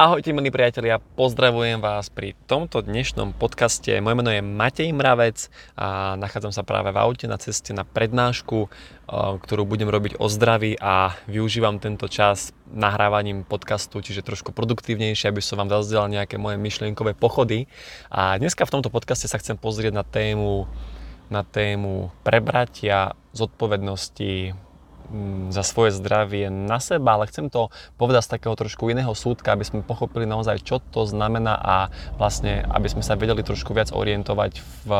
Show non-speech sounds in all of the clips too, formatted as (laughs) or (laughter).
Ahojte milí priatelia, pozdravujem vás pri tomto dnešnom podcaste. Moje meno je Matej Mravec a nachádzam sa práve v aute na ceste na prednášku, eh, ktorú budem robiť o zdraví a využívam tento čas nahrávaním podcastu, čiže trošku produktívnejšie, aby som vám zazdieľal nejaké moje myšlienkové pochody. A dneska v tomto podcaste sa chcem pozrieť na tému, na tému prebratia, zodpovednosti, za svoje zdravie na seba, ale chcem to povedať z takého trošku iného súdka, aby sme pochopili naozaj, čo to znamená a vlastne, aby sme sa vedeli trošku viac orientovať v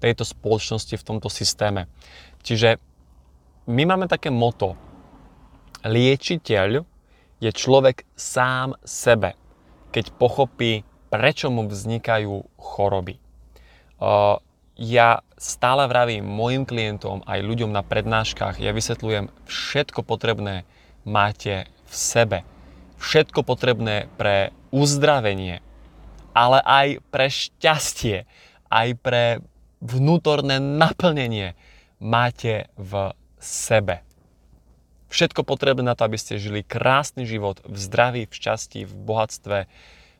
tejto spoločnosti, v tomto systéme. Čiže my máme také moto. Liečiteľ je človek sám sebe, keď pochopí, prečo mu vznikajú choroby ja stále vravím mojim klientom, aj ľuďom na prednáškach, ja vysvetľujem, všetko potrebné máte v sebe. Všetko potrebné pre uzdravenie, ale aj pre šťastie, aj pre vnútorné naplnenie máte v sebe. Všetko potrebné na to, aby ste žili krásny život v zdraví, v šťastí, v bohatstve,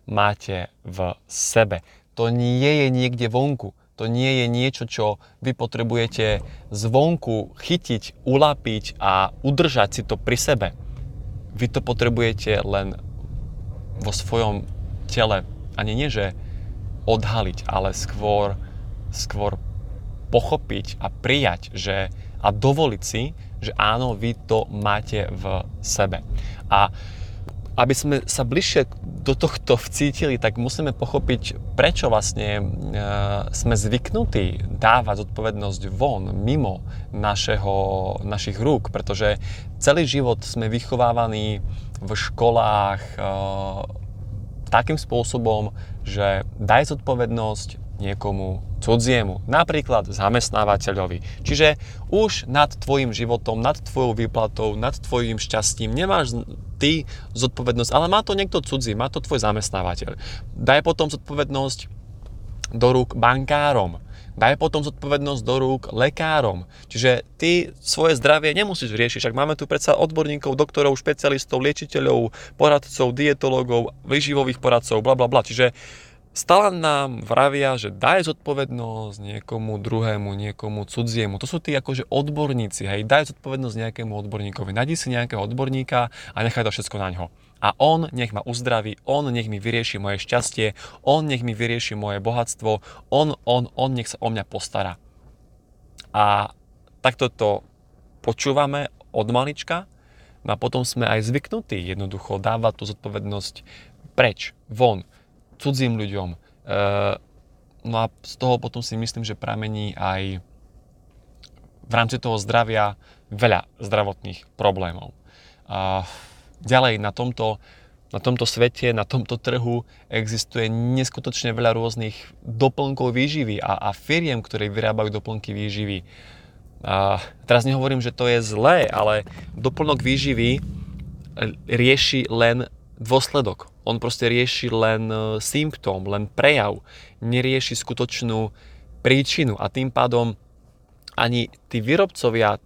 máte v sebe. To nie je niekde vonku to nie je niečo, čo vy potrebujete zvonku chytiť, ulapiť a udržať si to pri sebe. Vy to potrebujete len vo svojom tele, ani nie, že odhaliť, ale skôr, skôr pochopiť a prijať, že, a dovoliť si, že áno, vy to máte v sebe. A aby sme sa bližšie do tohto vcítili, tak musíme pochopiť, prečo vlastne e, sme zvyknutí dávať zodpovednosť von, mimo našeho, našich rúk, pretože celý život sme vychovávaní v školách e, takým spôsobom, že daj zodpovednosť niekomu cudziemu, napríklad zamestnávateľovi. Čiže už nad tvojim životom, nad tvojou výplatou, nad tvojim šťastím nemáš ty zodpovednosť, ale má to niekto cudzí, má to tvoj zamestnávateľ. Daj potom zodpovednosť do rúk bankárom, daj potom zodpovednosť do rúk lekárom. Čiže ty svoje zdravie nemusíš riešiť, však máme tu predsa odborníkov, doktorov, špecialistov, liečiteľov, poradcov, dietologov, výživových poradcov, bla bla bla. Čiže Stále nám vravia, že daj zodpovednosť niekomu druhému, niekomu cudziemu. To sú tí akože odborníci, hej, daj zodpovednosť nejakému odborníkovi. Najdi si nejakého odborníka a nechaj to všetko na ňo. A on nech ma uzdraví, on nech mi vyrieši moje šťastie, on nech mi vyrieši moje bohatstvo, on, on, on nech sa o mňa postará. A takto to počúvame od malička no a potom sme aj zvyknutí jednoducho dávať tú zodpovednosť preč, von cudzím ľuďom. E, no a z toho potom si myslím, že pramení aj v rámci toho zdravia veľa zdravotných problémov. A ďalej na tomto, na tomto svete, na tomto trhu existuje neskutočne veľa rôznych doplnkov výživy a, a firiem, ktoré vyrábajú doplnky výživy. A teraz nehovorím, že to je zlé, ale doplnok výživy rieši len dôsledok. On proste rieši len e, symptóm, len prejav, nerieši skutočnú príčinu a tým pádom ani tí výrobcovia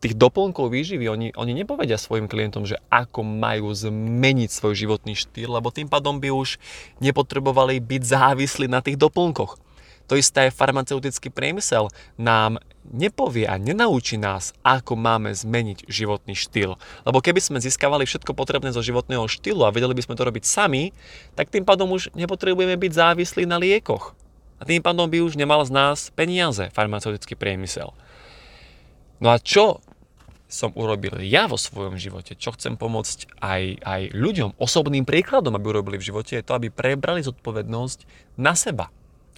tých doplnkov výživy, oni, oni nepovedia svojim klientom, že ako majú zmeniť svoj životný štýl, lebo tým pádom by už nepotrebovali byť závislí na tých doplnkoch. To isté farmaceutický priemysel nám nepovie a nenaučí nás, ako máme zmeniť životný štýl. Lebo keby sme získavali všetko potrebné zo životného štýlu a vedeli by sme to robiť sami, tak tým pádom už nepotrebujeme byť závislí na liekoch. A tým pádom by už nemal z nás peniaze farmaceutický priemysel. No a čo som urobil ja vo svojom živote, čo chcem pomôcť aj, aj ľuďom, osobným príkladom, aby urobili v živote, je to, aby prebrali zodpovednosť na seba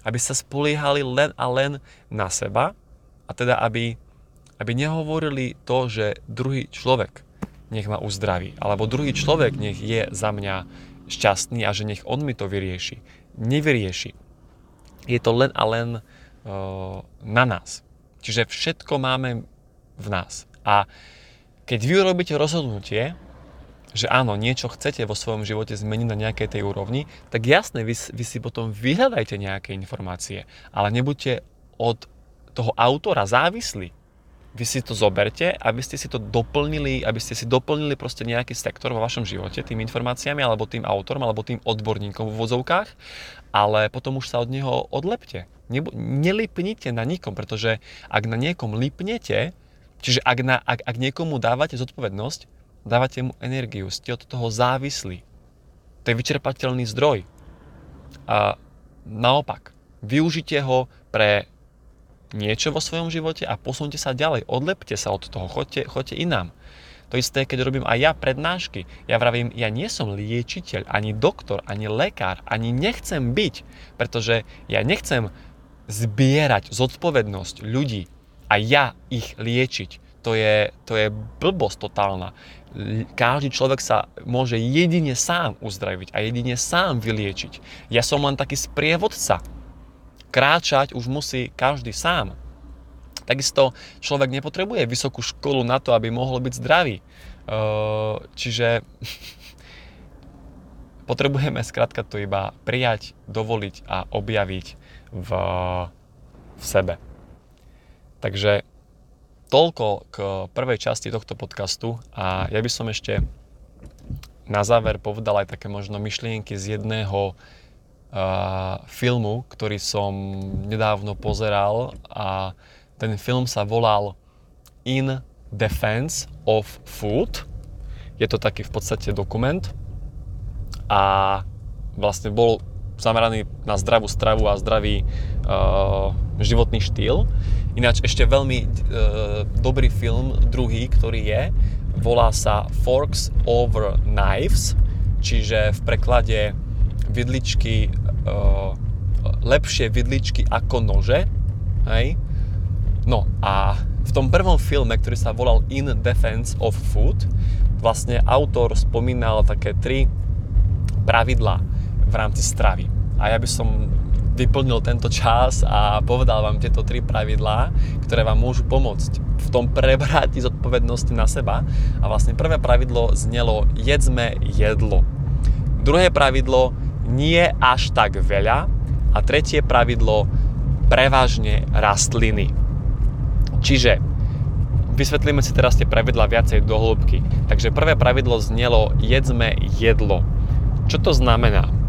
aby sa spoliehali len a len na seba a teda aby, aby nehovorili to, že druhý človek nech ma uzdraví, alebo druhý človek nech je za mňa šťastný a že nech on mi to vyrieši. Nevyrieši. Je to len a len uh, na nás. Čiže všetko máme v nás. A keď vy urobíte rozhodnutie, že áno, niečo chcete vo svojom živote zmeniť na nejakej tej úrovni, tak jasne, vy, vy si potom vyhľadajte nejaké informácie, ale nebuďte od toho autora závislí. vy si to zoberte, aby ste si to doplnili, aby ste si doplnili proste nejaký sektor vo vašom živote tým informáciami, alebo tým autorom, alebo tým odborníkom v vozovkách, ale potom už sa od neho odlepte. Nelipnite na nikom, pretože ak na niekom lipnete, čiže ak, na, ak, ak niekomu dávate zodpovednosť, dávate mu energiu, ste od toho závislí. To je vyčerpateľný zdroj. A naopak, využite ho pre niečo vo svojom živote a posunte sa ďalej, odlepte sa od toho, choďte, choďte inám. To isté, keď robím aj ja prednášky. Ja vravím, ja nie som liečiteľ, ani doktor, ani lekár, ani nechcem byť, pretože ja nechcem zbierať zodpovednosť ľudí a ja ich liečiť. To je, to je blbosť totálna. Každý človek sa môže jedine sám uzdraviť a jedine sám vyliečiť. Ja som len taký sprievodca kráčať už musí každý sám. Takisto človek nepotrebuje vysokú školu na to, aby mohol byť zdravý. Čiže (laughs) potrebujeme skrátka to iba prijať, dovoliť a objaviť v, v sebe. Takže toľko k prvej časti tohto podcastu a ja by som ešte na záver povedal aj také možno myšlienky z jedného filmu, ktorý som nedávno pozeral a ten film sa volal In Defense of Food. Je to taký v podstate dokument a vlastne bol zameraný na zdravú stravu a zdravý uh, životný štýl. Ináč ešte veľmi uh, dobrý film, druhý, ktorý je, volá sa Forks over Knives, čiže v preklade vidličky uh, lepšie vidličky ako nože. Hej? No a v tom prvom filme, ktorý sa volal In Defense of Food, vlastne autor spomínal také tri pravidlá v rámci stravy. A ja by som vyplnil tento čas a povedal vám tieto tri pravidlá, ktoré vám môžu pomôcť v tom prebrati zodpovednosti na seba. A vlastne prvé pravidlo znelo jedzme jedlo. Druhé pravidlo nie až tak veľa. A tretie pravidlo, prevažne rastliny. Čiže vysvetlíme si teraz tie pravidla viacej do hĺbky. Takže prvé pravidlo znelo jedzme jedlo. Čo to znamená?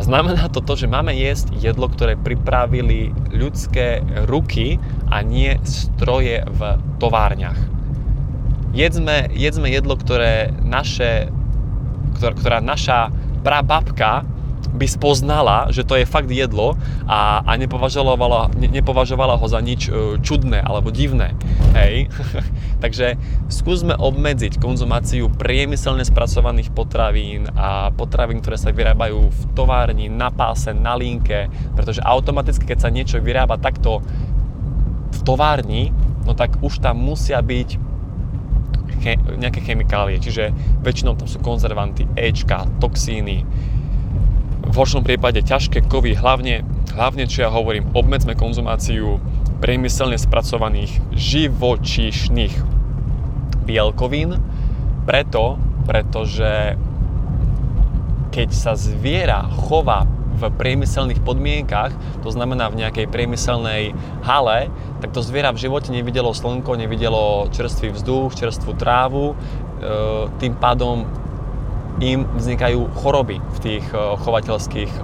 Znamená to to, že máme jesť jedlo, ktoré pripravili ľudské ruky a nie stroje v továrniach. Jedzme, jedzme jedlo, ktoré naše, ktorá, ktorá naša prababka by spoznala, že to je fakt jedlo a, a nepovažovala, ne, nepovažovala ho za nič e, čudné alebo divné. Hej? (laughs) Takže skúsme obmedziť konzumáciu priemyselne spracovaných potravín a potravín, ktoré sa vyrábajú v továrni, na páse, na linke, pretože automaticky, keď sa niečo vyrába takto v továrni, no tak už tam musia byť che- nejaké chemikálie, čiže väčšinou tam sú konzervanty, Ečka, toxíny, v horšom prípade ťažké kovy, hlavne, hlavne čo ja hovorím, obmedzme konzumáciu priemyselne spracovaných živočíšnych bielkovín, preto, pretože keď sa zviera chová v priemyselných podmienkach, to znamená v nejakej priemyselnej hale, tak to zviera v živote nevidelo slnko, nevidelo čerstvý vzduch, čerstvú trávu, e, tým pádom im vznikajú choroby v tých e, chovateľských e,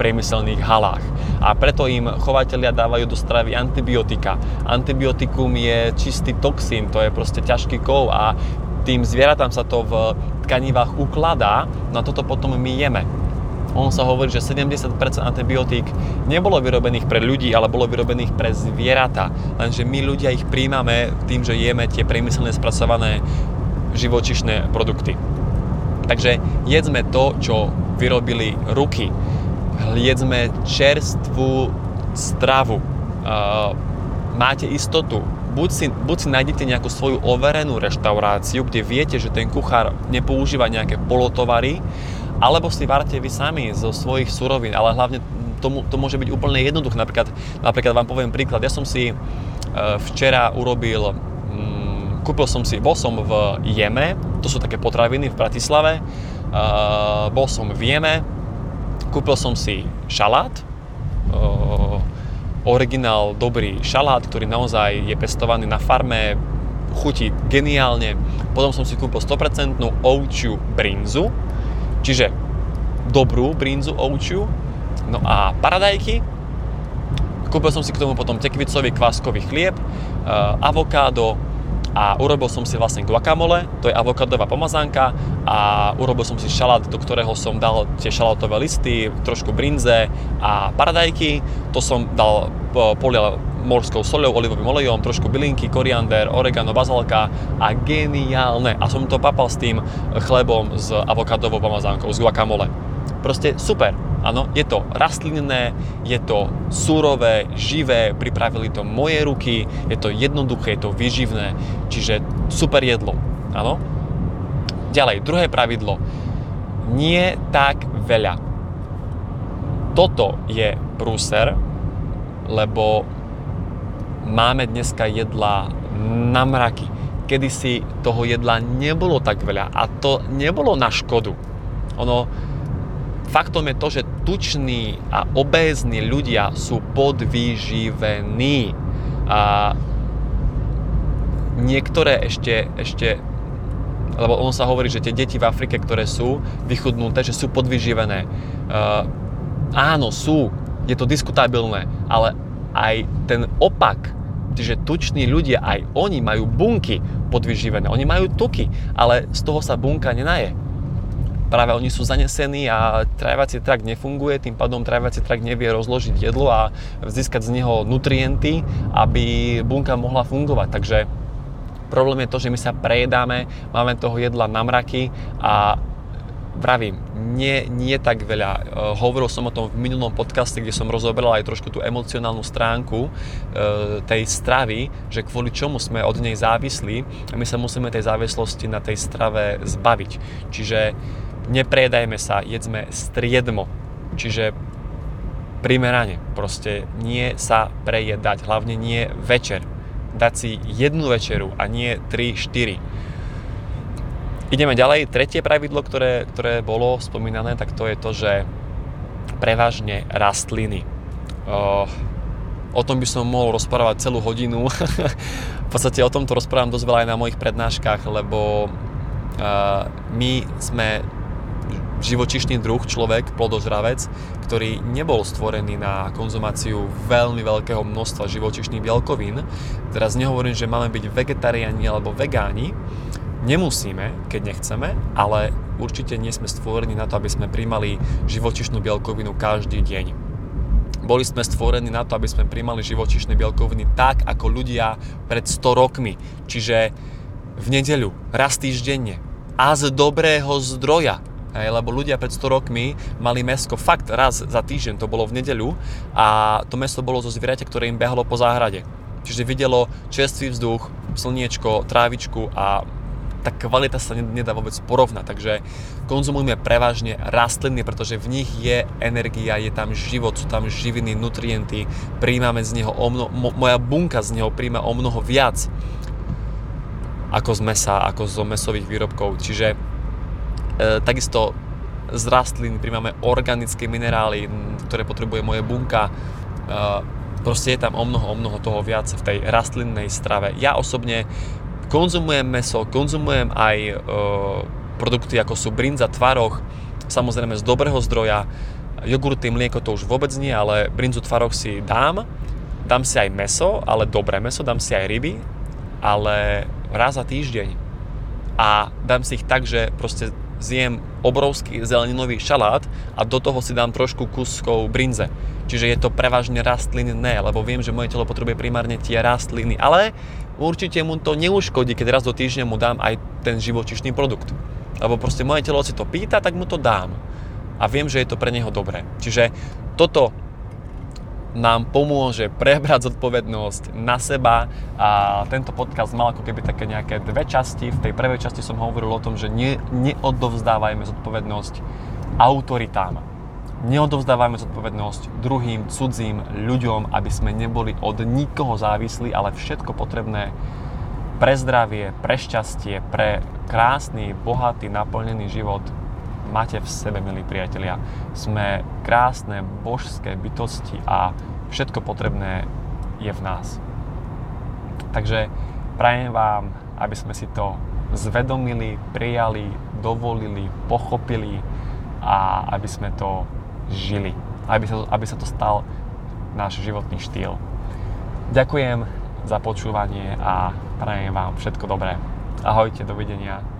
priemyselných halách. A preto im chovateľia dávajú do stravy antibiotika. Antibiotikum je čistý toxín, to je proste ťažký kov a tým zvieratám sa to v tkanivách ukladá, na toto potom my jeme. On sa hovorí, že 70% antibiotík nebolo vyrobených pre ľudí, ale bolo vyrobených pre zvieratá. Lenže my ľudia ich príjmame tým, že jeme tie priemyselne spracované živočišné produkty. Takže jedzme to, čo vyrobili ruky. Jedzme čerstvú stravu. Máte istotu, buď si, buď si nájdete nejakú svoju overenú reštauráciu, kde viete, že ten kuchár nepoužíva nejaké polotovary, alebo si varte vy sami zo svojich surovín, ale hlavne to, to môže byť úplne jednoduché. Napríklad, napríklad vám poviem príklad, ja som si e, včera urobil, kúpil som si, bol som v Jeme, to sú také potraviny v Bratislave, e, bol som v Jeme, kúpil som si šalát, e, originál dobrý šalát, ktorý naozaj je pestovaný na farme, chutí geniálne. Potom som si kúpil 100% ovčiu brinzu, čiže dobrú brinzu ovčiu. No a paradajky, kúpil som si k tomu potom tekvicový kváskový chlieb, avokádo, a urobil som si vlastne guacamole, to je avokadová pomazánka a urobil som si šalát, do ktorého som dal tie šalátové listy, trošku brinze a paradajky, to som dal polial morskou soľou, olivovým olejom, trošku bylinky, koriander, oregano, bazalka a geniálne. A som to papal s tým chlebom s avokadovou pomazánkou, s guacamole. Proste super. Áno, je to rastlinné, je to súrové, živé, pripravili to moje ruky, je to jednoduché, je to vyživné, čiže super jedlo. Áno. Ďalej, druhé pravidlo. Nie tak veľa. Toto je prúser, lebo máme dneska jedla na mraky. Kedysi toho jedla nebolo tak veľa a to nebolo na škodu. Ono, faktom je to, že tuční a obézni ľudia sú podvýživení. A niektoré ešte, ešte lebo on sa hovorí, že tie deti v Afrike, ktoré sú vychudnuté, že sú podvyživené. Uh, áno, sú, je to diskutabilné, ale aj ten opak, že tuční ľudia, aj oni majú bunky podvyživené, oni majú tuky, ale z toho sa bunka nenaje práve oni sú zanesení a trávací trakt nefunguje, tým pádom trávací trakt nevie rozložiť jedlo a získať z neho nutrienty, aby bunka mohla fungovať. Takže problém je to, že my sa prejedáme, máme toho jedla na mraky a vravím, nie, nie tak veľa. E, hovoril som o tom v minulom podcaste, kde som rozoberal aj trošku tú emocionálnu stránku e, tej stravy, že kvôli čomu sme od nej závislí a my sa musíme tej závislosti na tej strave zbaviť. Čiže neprejedajme sa, jedzme striedmo. Čiže primerane, proste nie sa prejedať, hlavne nie večer. Dať si jednu večeru a nie 3-4. Ideme ďalej. Tretie pravidlo, ktoré, ktoré bolo spomínané, tak to je to, že prevažne rastliny. O, o tom by som mohol rozprávať celú hodinu. (laughs) v podstate o tomto rozprávam dosť veľa aj na mojich prednáškach, lebo uh, my sme živočišný druh, človek, plodožravec, ktorý nebol stvorený na konzumáciu veľmi veľkého množstva živočišných bielkovín. Teraz nehovorím, že máme byť vegetariáni alebo vegáni, nemusíme, keď nechceme, ale určite nie sme stvorení na to, aby sme príjmali živočišnú bielkovinu každý deň. Boli sme stvorení na to, aby sme príjmali živočišné bielkoviny tak, ako ľudia pred 100 rokmi. Čiže v nedeľu, raz týždenne a z dobrého zdroja. Hej, lebo ľudia pred 100 rokmi mali mesko fakt raz za týždeň, to bolo v nedeľu a to meso bolo zo zvieraťa, ktoré im behalo po záhrade. Čiže videlo čerstvý vzduch, slniečko, trávičku a tá kvalita sa nedá vôbec porovnať. Takže konzumujeme prevažne rastliny, pretože v nich je energia, je tam život, sú tam živiny, nutrienty, príjmame z neho o moja bunka z neho príjma o mnoho viac ako z mesa, ako zo mesových výrobkov. Čiže takisto z rastlín príjmame organické minerály, ktoré potrebuje moje bunka. E, proste je tam o mnoho, o mnoho toho viac v tej rastlinnej strave. Ja osobne konzumujem meso, konzumujem aj e, produkty ako sú brinza, tvaroch, samozrejme z dobrého zdroja. Jogurty, mlieko to už vôbec nie, ale brinzu, tvaroch si dám. Dám si aj meso, ale dobré meso, dám si aj ryby, ale raz za týždeň. A dám si ich tak, že proste zjem obrovský zeleninový šalát a do toho si dám trošku kuskov brinze. Čiže je to prevažne rastlinné, lebo viem, že moje telo potrebuje primárne tie rastliny, ale určite mu to neuškodí, keď raz do týždňa mu dám aj ten živočišný produkt. Lebo proste moje telo si to pýta, tak mu to dám. A viem, že je to pre neho dobré. Čiže toto nám pomôže prebrať zodpovednosť na seba a tento podcast mal ako keby také nejaké dve časti. V tej prvej časti som hovoril o tom, že ne, neodovzdávajme zodpovednosť autoritám. Neodovzdávajme zodpovednosť druhým, cudzím ľuďom, aby sme neboli od nikoho závislí, ale všetko potrebné pre zdravie, pre šťastie, pre krásny, bohatý, naplnený život máte v sebe, milí priatelia. Sme krásne božské bytosti a všetko potrebné je v nás. Takže prajem vám, aby sme si to zvedomili, prijali, dovolili, pochopili a aby sme to žili. Aby sa, aby sa to stal náš životný štýl. Ďakujem za počúvanie a prajem vám všetko dobré. Ahojte, dovidenia.